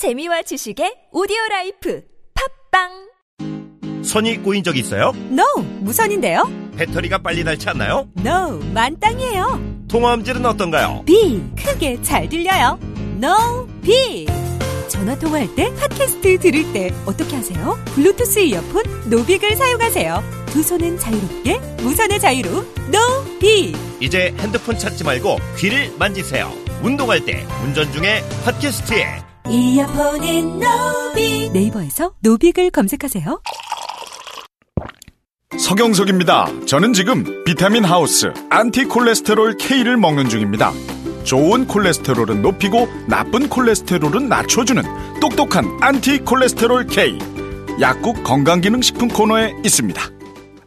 재미와 지식의 오디오 라이프 팟빵 선이 꼬인 적 있어요? No, 무선인데요? 배터리가 빨리 닳지 않나요? No, 만땅이에요. 통화음질은 어떤가요? Big, 크게 잘 들려요. 노빅. 전화 통화할 때, 팟캐스트 들을 때 어떻게 하세요? 블루투스 이어폰, 노빅을 사용하세요. 두 손은 자유롭게, 무선의 자유로, 노빅. 이제 핸드폰 찾지 말고 귀를 만지세요. 운동할 때, 운전 중에 팟캐스트에 이어폰인 노빅. 네이버에서 노빅을 검색하세요. 서경석입니다. 저는 지금 비타민 하우스 안티 콜레스테롤 K를 먹는 중입니다. 좋은 콜레스테롤은 높이고 나쁜 콜레스테롤은 낮춰주는 똑똑한 안티 콜레스테롤 K. 약국 건강기능식품 코너에 있습니다.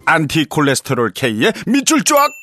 안티 콜레스테롤 K의 밑줄 쫙!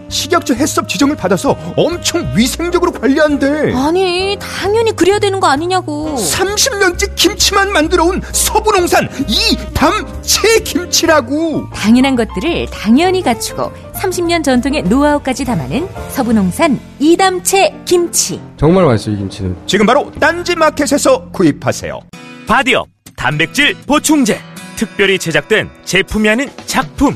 식약처 해썹 지정을 받아서 엄청 위생적으로 관리한대. 아니, 당연히 그래야 되는 거 아니냐고. 30년째 김치만 만들어 온 서부 농산 이담채 김치라고. 당연한 것들을 당연히 갖추고 30년 전통의 노하우까지 담아낸 서부 농산 이담채 김치. 정말 맛있어요, 이 김치는. 지금 바로 딴지 마켓에서 구입하세요. 바디업 단백질 보충제 특별히 제작된 제품이 아닌 작품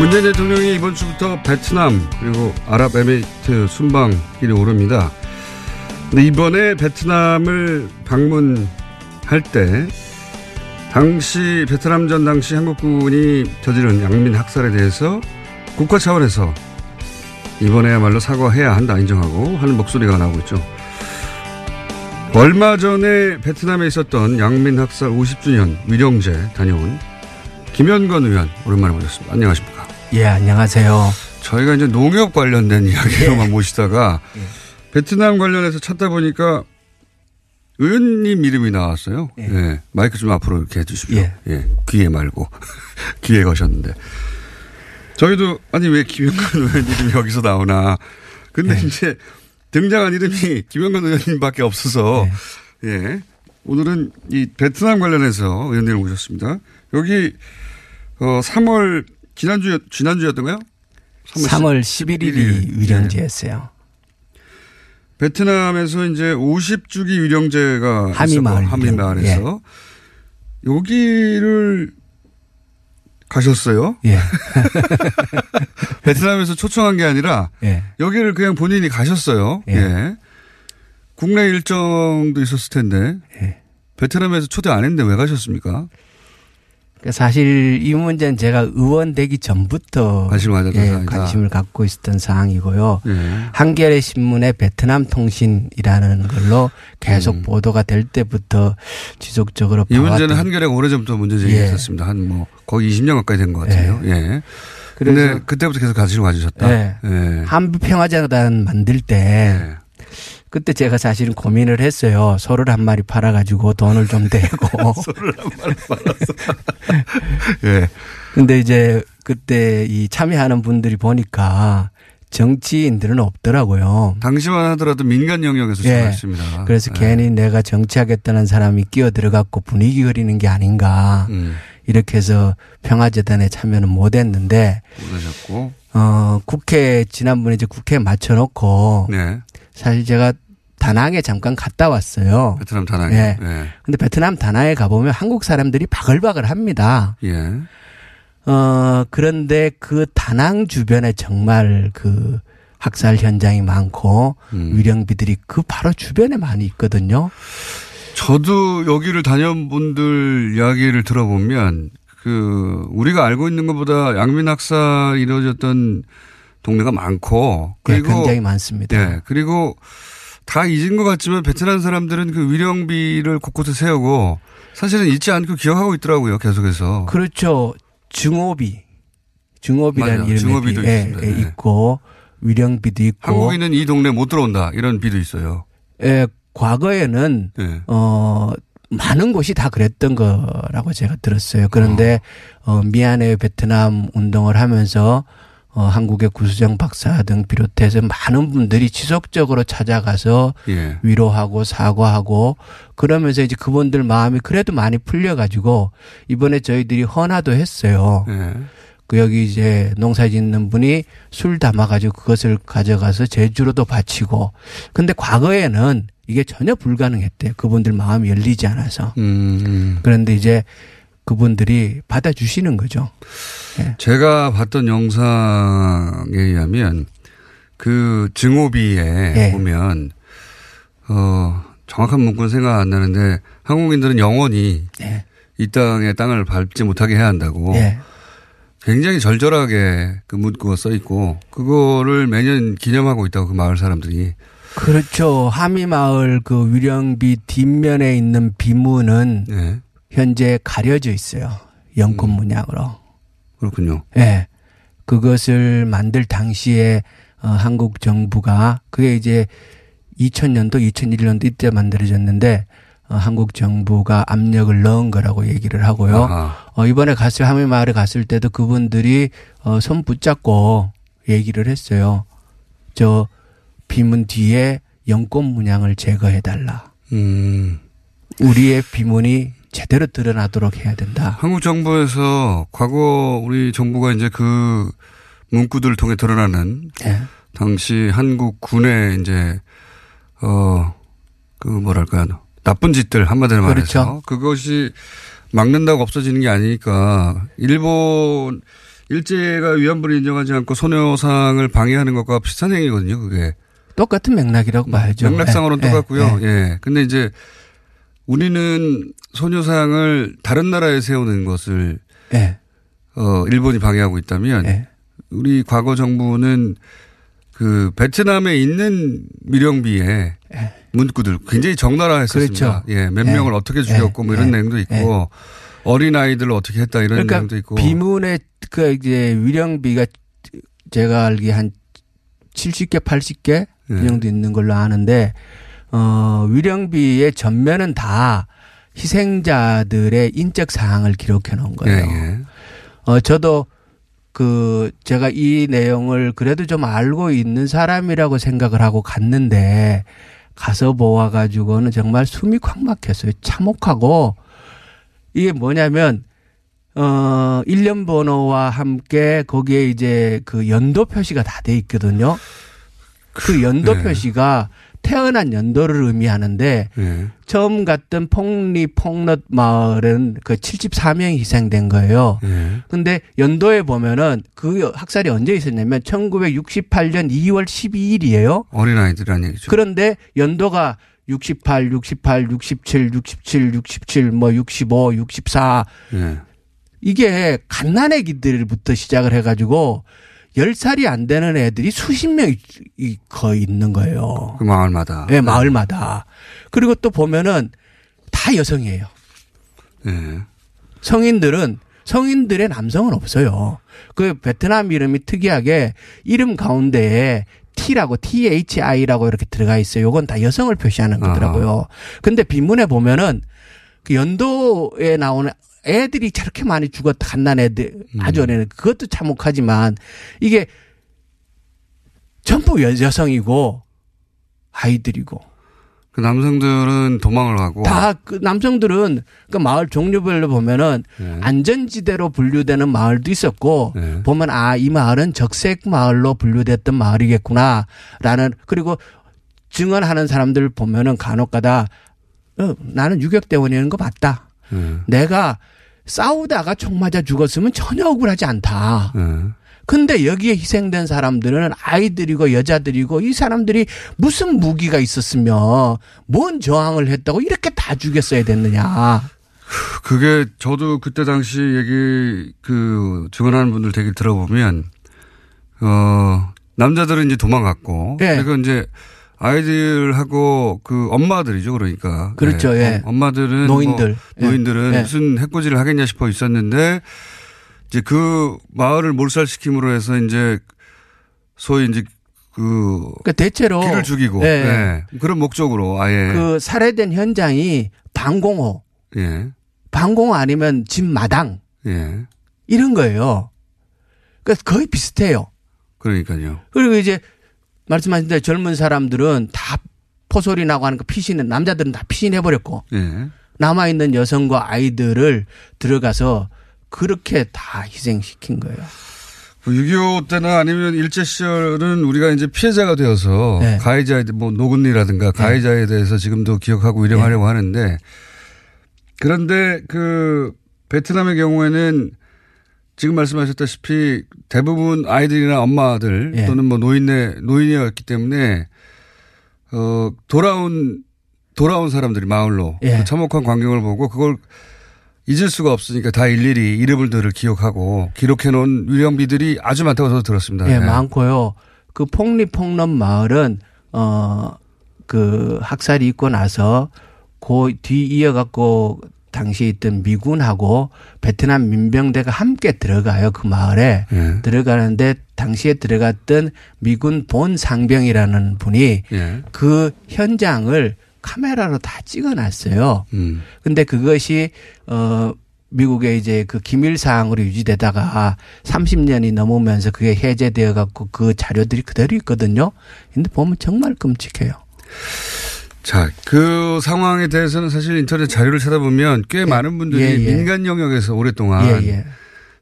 문재인 대통령이 이번 주부터 베트남 그리고 아랍에미리트 순방길에 오릅니다. 근데 이번에 베트남을 방문할 때 당시 베트남 전 당시 한국군이 저지른 양민 학살에 대해서 국가 차원에서 이번에야말로 사과해야 한다 인정하고 하는 목소리가 나오고 있죠. 얼마 전에 베트남에 있었던 양민 학살 50주년 위령제 다녀온 김현건 의원 오랜만에 모셨습니다. 안녕하십니까? 예, 안녕하세요. 저희가 이제 농협 관련된 이야기로만 모시다가 베트남 관련해서 찾다 보니까 의원님 이름이 나왔어요. 예. 마이크 좀 앞으로 이렇게 해주십시오. 예. 예. 귀에 말고 귀에 거셨는데 저희도 아니 왜 김영관 의원 이름이 여기서 나오나. 근데 이제 등장한 이름이 김영관 의원님밖에 없어서 예. 오늘은 이 베트남 관련해서 의원님을 모셨습니다. 여기 어 3월 지난주 지난주였던가요? 3월 11일이 위령제였어요. 베트남에서 이제 50주기 위령제가 하미마을 하미마을에서 여기를 가셨어요? 예. 베트남에서 초청한 게 아니라 예. 여기를 그냥 본인이 가셨어요. 예. 예. 국내 일정도 있었을 텐데 예. 베트남에서 초대 안 했는데 왜 가셨습니까? 그러니까 사실 이 문제는 제가 의원 되기 전부터 관심을 가졌던 예. 관심을 갖고 있었던 사항이고요. 예. 한겨레 신문의 베트남 통신이라는 걸로 계속 음. 보도가 될 때부터 지속적으로 이 문제는 한겨레가 오래전부터 문제 제기했었습니다. 한뭐 거의 20년 가까이 된 것 같아요. 예. 그래서- 근데 그때부터 계속 관심을 가지셨다. 예. 예. 한부 평화재단 만들 때 그때 제가 사실은 고민을 했어요. 소를 한 마리 팔아가지고 돈을 좀 대고. 소를 한 마리 팔아서. 예. 근데 이제 그때 이 참여하는 분들이 보니까 정치인들은 없더라고요. 당시만 하더라도 민간 영역에서 예. 출마했습니다. 그래서 예. 괜히 내가 정치하겠다는 사람이 끼어 들어갔고 분위기 그리는 게 아닌가. 음. 이렇게 해서 평화재단에 참여는 못 했는데, 못 하셨고. 어, 국회, 지난번에 이제 국회에 맞춰놓고, 네. 사실 제가 다낭에 잠깐 갔다 왔어요. 베트남 다낭에. 예. 예. 근데 베트남 다낭에 가보면 한국 사람들이 바글바글 합니다. 예. 어, 그런데 그 다낭 주변에 정말 그 학살 현장이 많고 음. 위령비들이 그 바로 주변에 많이 있거든요. 저도 여기를 다녀온 분들 이야기를 들어보면 그 우리가 알고 있는 것보다 양민 학살 이루어졌던 동네가 많고 네, 그리고 굉장히 많습니다. 예. 그리고 다 잊은 것 같지만 베트남 사람들은 그 위령비를 곳곳에 세우고 사실은 잊지 않고 기억하고 있더라고요. 계속해서. 그렇죠. 증오비, 증오비라는 비, 예, 있습니다. 예, 네. 있고 위령비도 있고 한국인은 이 동네 못 들어온다 이런 비도 있어요. 예, 과거에는 네. 어 많은 곳이 다 그랬던 거라고 제가 들었어요. 그런데 어, 미안해 베트남 운동을 하면서 어, 한국의 구수정 박사 등 비롯해서 많은 분들이 지속적으로 찾아가서 예. 위로하고 사과하고 그러면서 이제 그분들 마음이 그래도 많이 풀려가지고 이번에 저희들이 헌화도 했어요. 예. 그 여기 이제 농사 짓는 분이 술 담아가지고 그것을 가져가서 제주로도 바치고 근데 과거에는 이게 전혀 불가능했대요. 그분들 마음이 열리지 않아서. 음. 그런데 이제 그분들이 받아주시는 거죠. 제가 봤던 영상에 의하면 그 증오비에 예. 보면 어 정확한 문구는 생각 안 나는데 한국인들은 영원히 예. 이 땅의 땅을 밟지 못하게 해야 한다고 예. 굉장히 절절하게 그 문구가 써 있고 그거를 매년 기념하고 있다고 그 마을 사람들이 그렇죠. 하미 마을 그 위령비 뒷면에 있는 비문은 예. 현재 가려져 있어요. 연꽃 문양으로. 그렇군요. 예. 그것을 만들 당시에 어, 한국 정부가 그게 이제 2000년도, 2001년도 이때 만들어졌는데 어, 한국 정부가 압력을 넣은 거라고 얘기를 하고요. 아하. 어, 이번에 갔을 하미 마을에 갔을 때도 그분들이 어, 손 붙잡고 얘기를 했어요. 저 비문 뒤에 연꽃 문양을 제거해 달라. 음. 우리의 비문이 제대로 드러나도록 해야 된다. 한국 정부에서 과거 우리 정부가 이제 그 문구들을 통해 드러나는 예. 당시 한국 군의 이제 어그 뭐랄까 나쁜 짓들 한마디로 말해서 그렇죠. 그것이 막는다고 없어지는 게 아니니까 일본 일제가 위안부를 인정하지 않고 소녀상을 방해하는 것과 비슷한 행위거든요. 그게 똑같은 맥락이라고 봐야죠. 맥락상으로는 예, 예, 똑같고요. 예. 예. 근데 이제 우리는 소녀상을 다른 나라에 세우는 것을 예. 어 일본이 방해하고 있다면 예. 우리 과거 정부는 그 베트남에 있는 미령비에 문구들 굉장히 적나라했었습니다. 예. 그렇죠. 예, 몇 예. 명을 어떻게 죽였고 뭐 이런 예. 내용도 있고 어린 아이들을 어떻게 했다 이런 그러니까 내용도 있고 비문의 그 이제 위령비가 제가 알기에 한 70개, 80개 그 예. 정도 있는 걸로 아는데 어 위령비의 전면은 다 희생자들의 인적 사항을 기록해 놓은 예, 거예요. 예. 어 저도 그 제가 이 내용을 그래도 좀 알고 있는 사람이라고 생각을 하고 갔는데 가서 보아 가지고는 정말 숨이 콱 막혔어요. 참혹하고 이게 뭐냐면 어 일련 번호와 함께 거기에 이제 그 연도 표시가 다 돼 있거든요. 그 연도 네. 표시가 태어난 연도를 의미하는데 예. 처음 갔던 폭리 폭넛 마을은 그 74명이 희생된 거예요. 예. 근데 연도에 보면은 그 학살이 언제 있었냐면 1968년 2월 12일이에요. 어린 아이들이란 얘기죠. 그런데 연도가 68, 68, 67, 67, 67, 뭐 65, 64 예. 이게 갓난애기들부터 시작을 해가지고 10살이 안 되는 애들이 수십 명이 거의 있는 거예요. 그 마을마다. 네, 마을마다. 그리고 또 보면은 다 여성이에요. 예. 성인들은 성인들의 남성은 없어요. 그 베트남 이름이 특이하게 이름 가운데에 T라고 THI라고 이렇게 들어가 있어요. 요건 다 여성을 표시하는 거더라고요. 근데 빈문에 보면은 그 연도에 나오는 애들이 저렇게 많이 죽었 갓난 애들 아주 어린 애 그것도 참혹하지만 이게 전부 여- 여성이고 아이들이고 그 남성들은 도망을 하고 다 그 남성들은 그 마을 종류별로 보면은 네. 안전지대로 분류되는 마을도 있었고 네. 보면 아 이 마을은 적색 마을로 분류됐던 마을이겠구나라는 그리고 증언하는 사람들 보면은 간혹가다 어, 나는 유격대원이라는 거 맞다. 예. 내가 싸우다가 총 맞아 죽었으면 전혀 억울하지 않다. 예. 근데 여기에 희생된 사람들은 아이들이고 여자들이고 이 사람들이 무슨 무기가 있었으며 뭔 저항을 했다고 이렇게 다 죽였어야 됐느냐. 그게 저도 그때 당시 얘기 그 증언하는 분들 되게 들어보면 어 남자들은 이제 도망갔고 예. 그리고 이제 아이들하고 그 엄마들이죠 그러니까 그렇죠, 예. 어, 엄마들은 노인들. 뭐 노인들은 예. 무슨 해코지를 하겠냐 싶어 있었는데 이제 그 마을을 몰살시킴으로 해서 이제 소위 이제 그 그러니까 대체로 길을 죽이고 네. 네. 그런 목적으로 아예 그 살해된 현장이 방공호, 예. 방공호 아니면 집 마당 예. 이런 거예요. 그러니까 거의 비슷해요. 그러니까요. 그리고 이제 말씀하신 대로 젊은 사람들은 다 포소리 나고 하는 거 피신은 남자들은 다 피신해 버렸고 예. 남아 있는 여성과 아이들을 들어가서 그렇게 다 희생시킨 거예요. 6.25 때나 아니면 일제 시절은 우리가 이제 피해자가 되어서 네. 가해자에 뭐 노근이라든가 가해자에 대해서 지금도 기억하고 위령하려고 하는데 그런데 그 베트남의 경우에는 지금 말씀하셨다시피 대부분 아이들이나 엄마들 예. 또는 뭐 노인네 노인이었기 때문에 어 돌아온 돌아온 사람들이 마을로 예. 그 참혹한 광경을 보고 그걸 잊을 수가 없으니까 다 일일이 이름들을 기억하고 기록해 놓은 유령비들이 아주 많다고 저도 들었습니다. 예, 네. 많고요. 그 폭리폭넘 마을은 어 그 학살이 있고 나서 그 뒤 이어갖고 당시에 있던 미군하고 베트남 민병대가 함께 들어가요 그 마을에 예. 들어가는데 당시에 들어갔던 미군 본 상병이라는 분이 예. 그 현장을 카메라로 다 찍어놨어요. 음. 근데 그것이 어 미국의 이제 그 기밀 사항으로 유지되다가 30년이 넘으면서 그게 해제되어 갖고 그 자료들이 그대로 있거든요. 근데 보면 정말 끔찍해요. 자, 그 상황에 대해서는 사실 인터넷 자료를 찾아보면 꽤 많은 분들이 예, 예. 민간 영역에서 오랫동안 예, 예.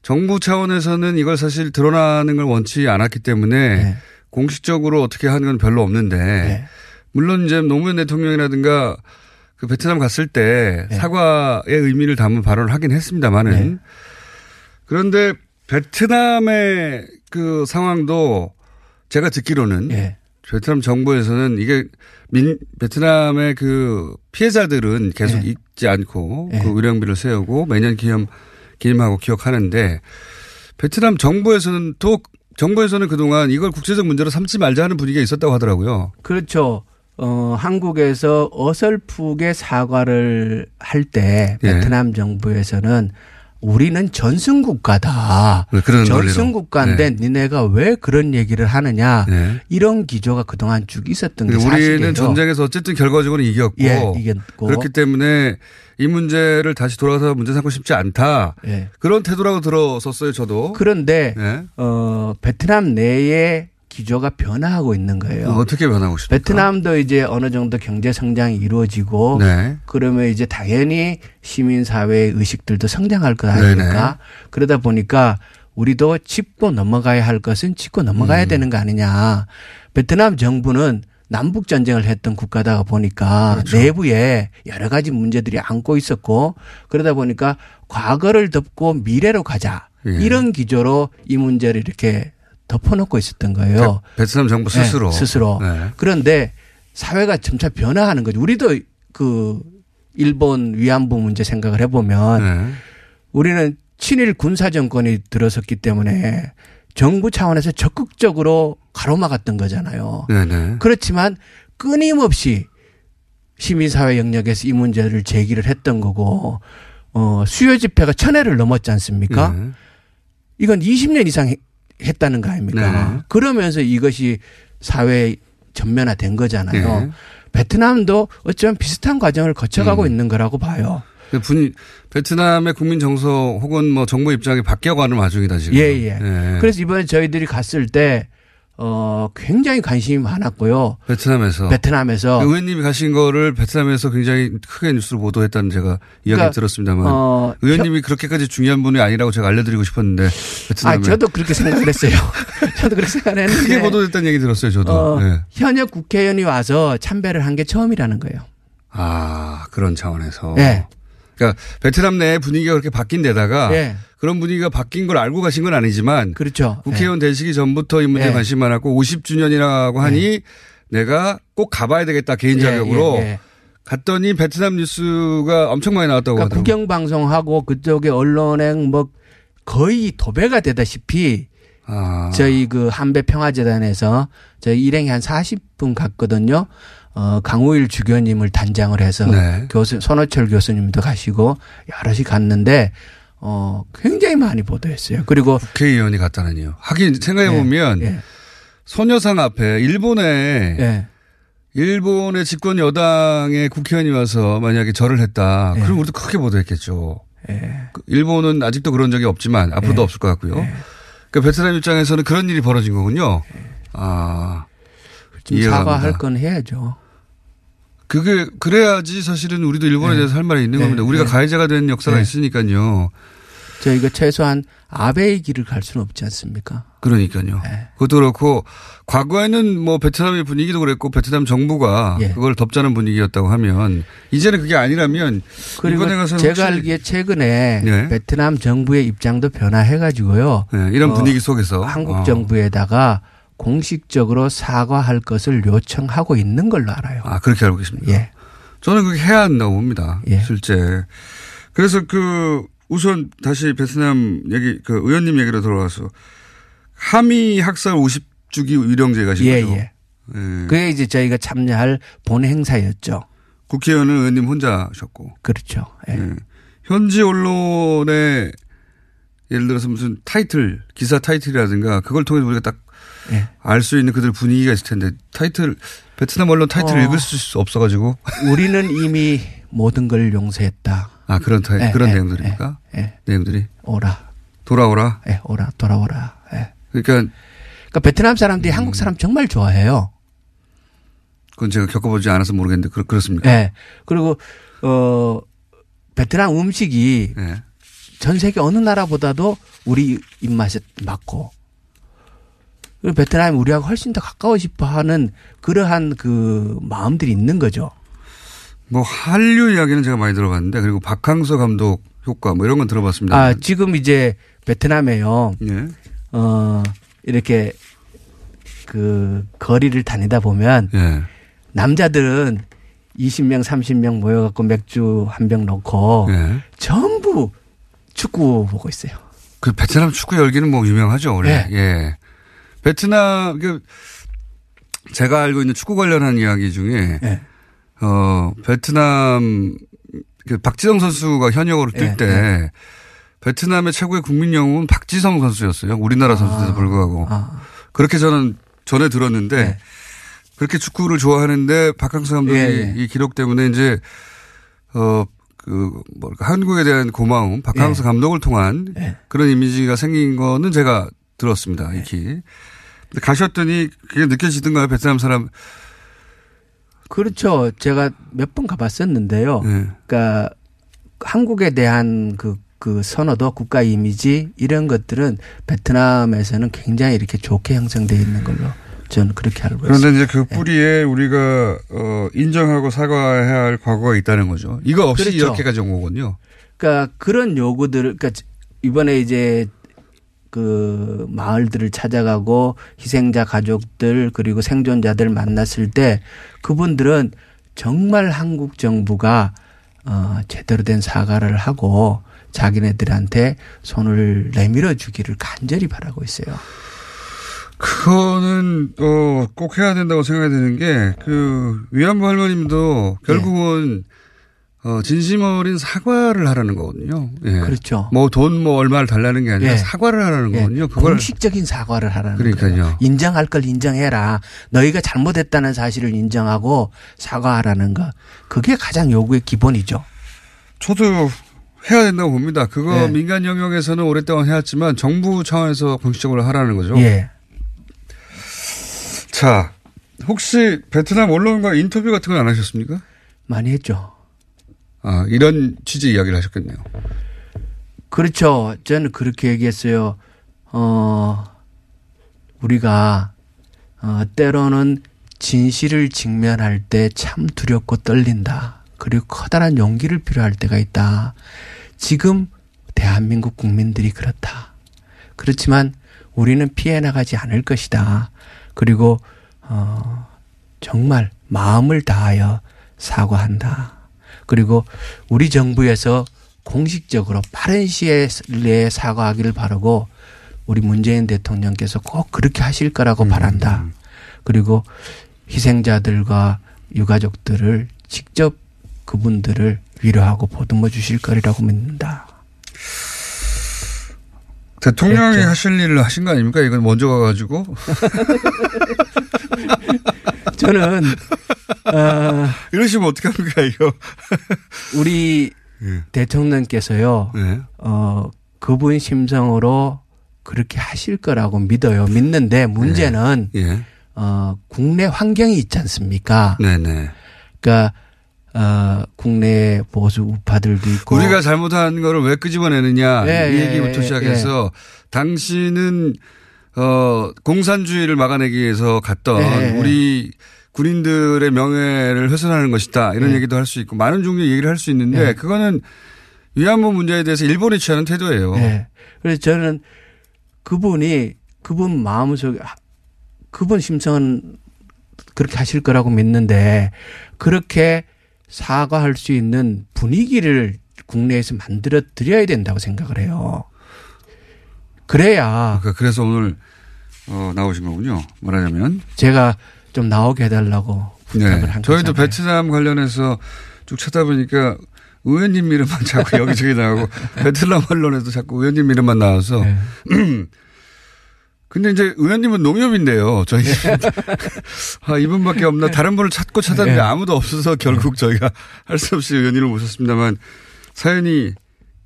정부 차원에서는 이걸 사실 드러나는 걸 원치 않았기 때문에 네. 공식적으로 어떻게 하는 건 별로 없는데 물론 이제 노무현 대통령이라든가 그 베트남 갔을 때 네. 사과의 의미를 담은 발언을 하긴 했습니다만은 그런데 베트남의 그 상황도 제가 듣기로는 예. 베트남 정부에서는 이게 민 베트남의 그 피해자들은 계속 예. 잊지 않고 예. 그 의령비를 세우고 매년 기념 기념하고 기억하는데 베트남 정부에서는 또 정부에서는 그동안 이걸 국제적 문제로 삼지 말자 하는 분위기가 있었다고 하더라고요. 그렇죠. 어, 한국에서 어설프게 사과를 할때 예. 베트남 정부에서는 우리는 전승 국가다. 네, 그런 논리로. 전승 국가인데 니네가 왜 그런 얘기를 하느냐. 네. 이런 기조가 그동안 쭉 있었던 게 우리는 사실이에요. 전쟁에서 어쨌든 결과적으로 이겼고, 예, 이겼고. 그렇기 때문에 이 문제를 다시 돌아가서 문제 삼고 싶지 않다. 예. 그런 태도라고 들었었어요, 저도. 그런데 네. 어, 베트남 내에 기조가 변화하고 있는 거예요. 어떻게 변하고 싶습니까? 베트남도 이제 어느 정도 경제 성장이 이루어지고 네. 그러면 이제 당연히 시민 사회의 의식들도 성장할 거 네네. 아닙니까? 그러다 보니까 우리도 짚고 넘어가야 할 것은 짚고 넘어가야 음. 되는 거 아니냐. 베트남 정부는 남북 전쟁을 했던 국가다 보니까 그렇죠. 내부에 여러 가지 문제들이 안고 있었고 그러다 보니까 과거를 덮고 미래로 가자. 예. 이런 기조로 이 문제를 이렇게 덮어놓고 있었던 거예요. 베- 베트남 정부 스스로. 네, 스스로. 네. 그런데 사회가 점차 변화하는 거죠. 우리도 그 일본 위안부 문제 생각을 해보면 네. 우리는 친일 군사 정권이 들어섰기 때문에 정부 차원에서 적극적으로 가로막았던 거잖아요. 네네. 그렇지만 끊임없이 시민사회 영역에서 이 문제를 제기를 했던 거고 어 수요 집회가 천 회를 넘었지 않습니까? 네. 이건 20년 이상 해- 했다는 거 아닙니까? 네. 그러면서 이것이 사회에 전면화된 거잖아요. 네. 베트남도 어쩌면 비슷한 과정을 거쳐가고 음. 있는 거라고 봐요. 그 분이 베트남의 국민 정서 혹은 뭐 정부 입장이 바뀌어가는 와중이다 지금. 예, 예. 네. 그래서 이번에 저희들이 갔을 때, 어, 굉장히 관심이 많았고요. 베트남에서 베트남에서. 의원님이 가신 거를 베트남에서 굉장히 크게 뉴스로 보도했다는 제가 이야기 그러니까, 들었습니다만 어, 의원님이 그렇게까지 중요한 분이 아니라고 제가 알려드리고 싶었는데 베트남에 아, 저도 그렇게 생각을 했어요. 저도 그렇게 생각을 했는데. 크게 보도됐다는 얘기 들었어요 저도. 어, 네. 현역 국회의원이 와서 참배를 한 게 처음이라는 거예요. 아 그런 차원에서. 네. 그러니까 베트남 내 분위기가 그렇게 바뀐 데다가 네. 그런 분위기가 바뀐 걸 알고 가신 건 아니지만 그렇죠. 국회의원 되시기 전부터 이 문제에 네. 관심 많았고 50주년이라고 하니 내가 꼭 가봐야 되겠다 개인 예, 자격으로 예, 예. 갔더니 베트남 뉴스가 엄청 많이 나왔다고 그러니까 하더라고요. 국영 방송하고 그쪽의 언론에 뭐 거의 도배가 되다시피 아. 저희 그 한배 평화재단에서 저희 일행이 한 40분 갔거든요. 어, 강우일 주교님을 단장을 해서 네. 교수, 손호철 교수님도 가시고 여럿이 갔는데 어 굉장히 많이 보도했어요. 그리고 국회의원이 갔다는 이유. 하긴 생각해 보면 예. 소녀상 앞에 일본에 예. 일본의 집권 여당의 국회의원이 와서 만약에 절을 했다. 예. 그럼 우리도 크게 보도했겠죠. 예. 그 일본은 아직도 그런 적이 없지만 앞으로도 예. 없을 것 같고요. 그러니까 베트남 입장에서는 그런 일이 벌어진 거군요. 아. 좀 이해가 사과할. 건 해야죠. 그게 그래야지 사실은 우리도 일본에 네. 대해서 할 말이 있는 네. 겁니다. 우리가 네. 가해자가 된 역사가 네. 있으니까요. 저희가 최소한 아베의 길을 갈 수는 없지 않습니까? 그러니까요. 네. 그것도 그렇고 과거에는 뭐 베트남의 분위기도 그랬고 베트남 정부가 예. 그걸 덮자는 분위기였다고 하면 이제는 그게 아니라면 그리고 제가 알기에 최근에 네. 베트남 정부의 입장도 변화해가지고요. 네, 이런 어, 분위기 속에서 한국 어. 정부에다가 공식적으로 사과할 것을 요청하고 있는 걸로 알아요. 아 그렇게 알고 계십니까? 예. 저는 그게 해야 한다고 봅니다. 예. 실제. 그래서 그 우선 다시 베트남 얘기 그 의원님 얘기로 돌아와서 하미 학살 50주기 위령제 가 신 예, 거죠. 예. 예. 그게 이제 저희가 참여할 본 행사였죠. 국회의원은 의원님 혼자 하셨고. 그렇죠. 예. 예. 현지 언론의 예를 들어서 무슨 타이틀, 기사 타이틀이라든가 그걸 통해서 우리가 딱알수 예. 있는 그들 분위기가 있을 텐데 타이틀, 베트남 언론 타이틀 어. 읽을 수 없어가지고. 우리는 이미 모든 걸 용서했다. 아, 그런 타이, 예, 그런 예, 내용들입니까? 예, 예. 내용들이. 오라. 돌아오라. 예, 오라, 돌아오라. 예. 그러니까 그러니까 베트남 사람들이 한국 사람 정말 좋아해요. 그건 제가 겪어보지 않아서 모르겠는데 그렇, 그렇습니까? 예. 그리고 어 베트남 음식이 예. 전 세계 어느 나라보다도 우리 입맛에 맞고 그리고 베트남이 우리하고 훨씬 더 가까워 싶어 하는 그러한 그 마음들이 있는 거죠. 뭐 한류 이야기는 제가 많이 들어봤는데 그리고 박항서 감독 효과 뭐 이런 건 들어봤습니다. 아, 지금 이제 베트남에요. 예. 어, 이렇게 그 거리를 다니다 보면 예. 남자들은 20명, 30명 모여갖고 맥주 한 병 넣고 예. 전부 축구 보고 있어요. 그 베트남 축구 열기는 뭐 유명하죠 원래. 네. 예. 베트남 그 제가 알고 있는 축구 관련한 이야기 중에 예. 어 베트남 그 박지성 선수가 현역으로 뛸 예, 때 베트남의 최고의 국민 영웅은 박지성 선수였어요. 우리나라 선수인데도 불구하고 아. 그렇게 저는 전에 들었는데 그렇게 축구를 좋아하는데 박항서 감독이 예, 예. 이 기록 때문에 이제 어 그 뭐랄까 한국에 대한 고마움 박항서 예. 감독을 통한 예. 그런 이미지가 생긴 거는 제가 들었습니다. 익히. 근데 가셨더니 그게 느껴지던가요? 베트남 사람. 그렇죠. 제가 몇 번 가봤었는데요. 예. 그러니까 한국에 대한 그, 그 선호도, 국가 이미지 이런 것들은 베트남에서는 굉장히 이렇게 좋게 형성되어 있는 걸로 저는 그렇게 알고 있습니다. 그런데 이제 그 뿌리에 우리가 어 인정하고 사과해야 할 과거가 있다는 거죠. 이거 없이 그렇죠. 이렇게까지 온 거군요. 그러니까 그런 요구들을 그러니까 이번에 이제 그 마을들을 찾아가고 희생자 가족들 그리고 생존자들 만났을 때 그분들은 정말 한국 정부가 어 제대로 된 사과를 하고 자기네들한테 손을 내밀어 주기를 간절히 바라고 있어요. 그거는 어 꼭 해야 된다고 생각이 드는 게 그 위안부 할머님도 결국은 어 진심 어린 사과를 하라는 거거든요. 예. 그렇죠. 뭐 돈뭐 얼마를 달라는 게 아니라 예. 사과를 하라는 예, 거거든요. 그걸 공식적인 사과를 하라는 그러니까요. 거예요. 인정할 걸 인정해라. 너희가 잘못했다는 사실을 인정하고 사과하라는 거. 그게 가장 요구의 기본이죠. 저도 해야 된다고 봅니다. 그거 예. 민간 영역에서는 오랫동안 해왔지만 정부 차원에서 공식적으로 하라는 거죠. 예. 자, 혹시 베트남 언론과 인터뷰 같은 건 안 하셨습니까? 많이 했죠. 아, 이런 취지 이야기를 하셨겠네요. 그렇죠. 저는 그렇게 얘기했어요. 어, 우리가, 어, 때로는 진실을 직면할 때 참 두렵고 떨린다. 그리고 커다란 용기를 필요할 때가 있다. 지금 대한민국 국민들이 그렇다. 그렇지만 우리는 피해 나가지 않을 것이다. 그리고, 어, 정말 마음을 다하여 사과한다. 그리고 우리 정부에서 공식적으로 빠른 시일 내에 사과하기를 바라고 우리 문재인 대통령께서 꼭 그렇게 하실 거라고 바란다. 그리고 희생자들과 유가족들을 직접 그분들을 위로하고 보듬어 주실 거리라고 믿는다. 대통령이 그랬죠. 하실 일을 하신 거 아닙니까? 이건 먼저 가가지고. 저는 어, 이러시면 어떡합니까, 이거. 우리 예. 대통령께서요. 네. 어, 그분 심성으로 그렇게 하실 거라고 믿어요. 믿는데 문제는 예. 어, 국내 환경이 있지 않습니까? 네네. 그러니까 어, 국내 보수 우파들도 있고 우리가 잘못한 거를 왜 끄집어내느냐 예, 이 예, 얘기부터 예, 시작해서 당신은 어 공산주의를 막아내기 위해서 갔던 예, 예. 우리 군인들의 명예를 훼손하는 것이다 이런 예. 얘기도 할 수 있고 많은 종류의 얘기를 할 수 있는데 예. 그거는 위안부 문제에 대해서 일본이 취하는 태도예요. 네. 그래서 저는 그분이 그분 마음속에 하- 그분 심성은 그렇게 하실 거라고 믿는데 그렇게 사과할 수 있는 분위기를 국내에서 만들어 드려야 된다고 생각을 해요. 그래야 그러니까 그래서 오늘 어, 나오신 거군요. 말하자면 제가 좀 나오게 해달라고 부탁을 네. 한 저희도. 베트남 관련해서 쭉 찾아보니까 의원님 이름만 자꾸 여기저기 나오고 베트남 언론에도 자꾸 의원님 이름만 나와서 네. 근데 이제 의원님은 농협인데요. 저희 아, 이분밖에 없나 다른 분을 찾고 찾았는데 네. 아무도 없어서 결국 저희가 할 수 없이 의원님을 모셨습니다만 사연이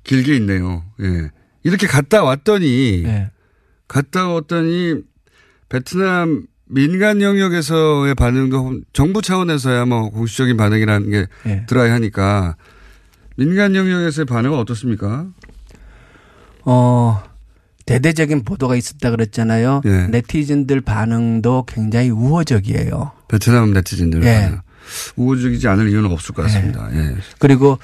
길게 있네요. 예. 이렇게 갔다 왔더니 네. 갔다 왔더니 베트남 민간 영역에서의 반응도 정부 차원에서야 뭐 공식적인 반응이라는 게 네. 들어야 하니까 민간 영역에서의 반응은 어떻습니까? 어, 대대적인 보도가 있었다 그랬잖아요. 예. 네티즌들 반응도 굉장히 우호적이에요. 베트남 네티즌들 예. 반응. 우호적이지 않을 이유는 없을 것 같습니다. 예. 그리고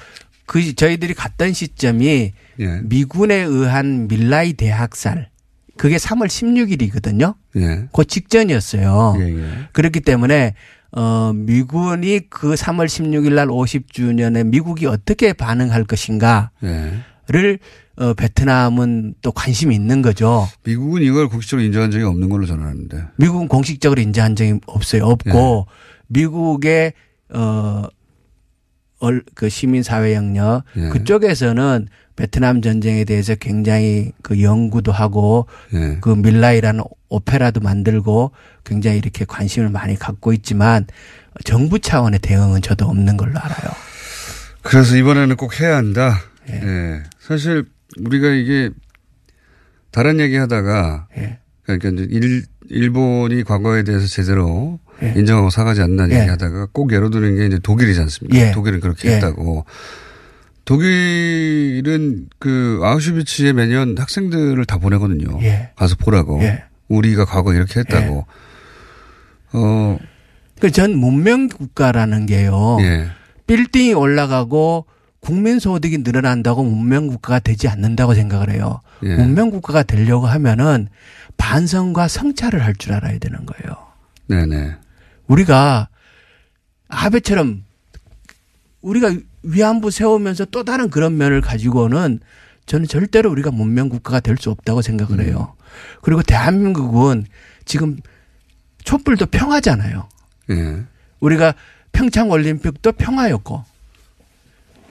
그 저희들이 갔던 시점이 예. 미군에 의한 밀라이 대학살 그게 3월 16일이거든요. 예. 그 직전이었어요. 예, 예. 그렇기 때문에 어 미군이 그 3월 16일 날 50주년에 미국이 어떻게 반응할 것인가를 예. 어 베트남은 또 관심이 있는 거죠. 미국은 이걸 공식적으로 인정한 적이 없는 걸로 저는 아는데. 미국은 공식적으로 인정한 적이 없어요. 없고 예. 미국의 어, 얼, 그 시민사회 영역 예. 그쪽에서는 베트남 전쟁에 대해서 굉장히 그 연구도 하고 예. 그 밀라이라는 오페라도 만들고 굉장히 이렇게 관심을 많이 갖고 있지만 정부 차원의 대응은 저도 없는 걸로 알아요. 그래서 이번에는 꼭 해야 한다. 예. 사실 우리가 이게 다른 얘기 하다가 예. 그러니까 이제 일, 일본이 과거에 대해서 제대로 예. 인정하고 사과하지 않는다는 예. 얘기 하다가 꼭 예로 드는 게 이제 독일이지 않습니까? 예. 독일은 그렇게 예. 했다고. 독일은 그 아우슈비츠에 매년 학생들을 다 보내거든요. 예. 가서 보라고. 예. 우리가 과거 이렇게 했다고. 어, 그 전 문명 국가라는 게요. 예. 빌딩이 올라가고 국민 소득이 늘어난다고 문명 국가가 되지 않는다고 생각을 해요. 예. 문명 국가가 되려고 하면은 반성과 성찰을 할 줄 알아야 되는 거예요. 네네. 우리가 아베처럼 우리가 위안부 세우면서 또 다른 그런 면을 가지고는 저는 절대로 우리가 문명 국가가 될 수 없다고 생각을 해요. 그리고 대한민국은 지금 촛불도 평화잖아요. 예. 우리가 평창 올림픽도 평화였고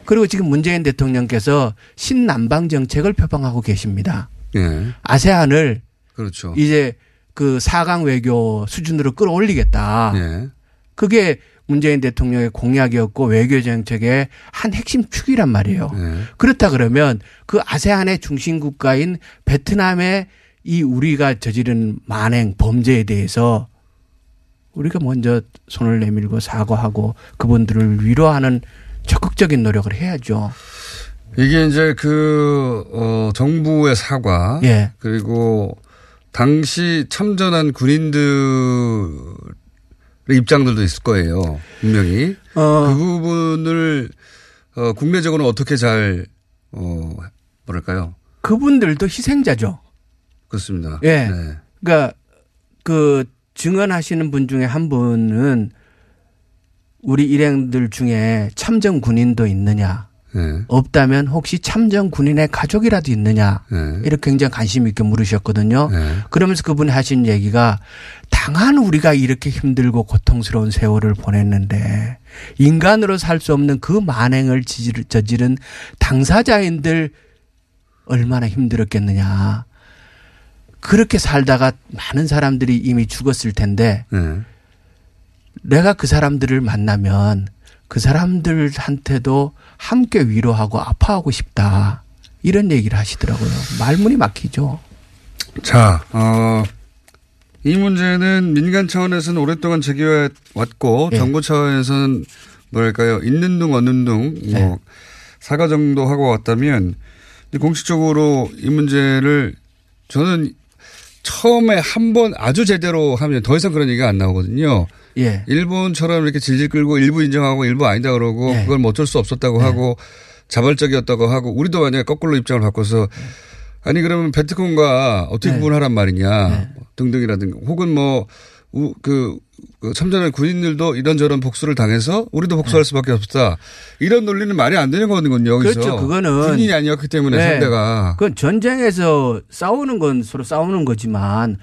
그리고 지금 문재인 대통령께서 신남방 정책을 표방하고 계십니다. 예. 아세안을 그렇죠. 이제 그 4강 외교 수준으로 끌어올리겠다. 예. 그게 문재인 대통령의 공약이었고 외교 정책의 한 핵심 축이란 말이에요. 예. 그렇다 그러면 그 아세안의 중심 국가인 베트남의 이 우리가 저지른 만행 범죄에 대해서 우리가 먼저 손을 내밀고 사과하고 그분들을 위로하는 적극적인 노력을 해야죠. 이게 이제 그, 어, 정부의 사과. 예. 그리고 당시 참전한 군인들의 입장들도 있을 거예요. 분명히. 어. 그 부분을, 어, 국내적으로는 어떻게 잘, 어, 뭐랄까요. 그분들도 희생자죠. 그렇습니다. 예. 네. 그러니까 그 증언하시는 분 중에 한 분은 우리 일행들 중에 참전 군인도 있느냐? 네. 없다면 혹시 참전 군인의 가족이라도 있느냐? 네. 이렇게 굉장히 관심 있게 물으셨거든요. 네. 그러면서 그분이 하신 얘기가 당한 우리가 이렇게 힘들고 고통스러운 세월을 보냈는데 인간으로 살 수 없는 그 만행을 저지른 당사자인들 얼마나 힘들었겠느냐. 그렇게 살다가 많은 사람들이 이미 죽었을 텐데 네. 내가 그 사람들을 만나면 그 사람들한테도 함께 위로하고 아파하고 싶다. 이런 얘기를 하시더라고요. 말문이 막히죠. 자, 어, 이 문제는 민간 차원에서는 오랫동안 제기해 왔고 예. 정부 차원에서는 뭐랄까요 있는 둥 없는 둥뭐 사과 정도 하고 왔다면 공식적으로 이 문제를 저는 처음에 한 번 아주 제대로 하면 더 이상 그런 얘기가 안 나오거든요. 예. 일본처럼 이렇게 질질 끌고 일부 인정하고 일부 아니다 그러고 예. 그걸 뭐 어쩔 수 없었다고 하고 자발적이었다고 하고 우리도 만약에 거꾸로 입장을 바꿔서 아니 그러면 베트콩과 어떻게 네. 구분하란 말이냐 네. 등등이라든가 혹은 뭐 뭐그 그 참전한 군인들도 이런저런 복수를 당해서 우리도 복수할 수밖에 없다 이런 논리는 말이 안 되는 거거든요 여기서 그렇죠. 그거는 군인이 아니었기 때문에 네. 상대가 그건 전쟁에서 싸우는 건 서로 싸우는 거지만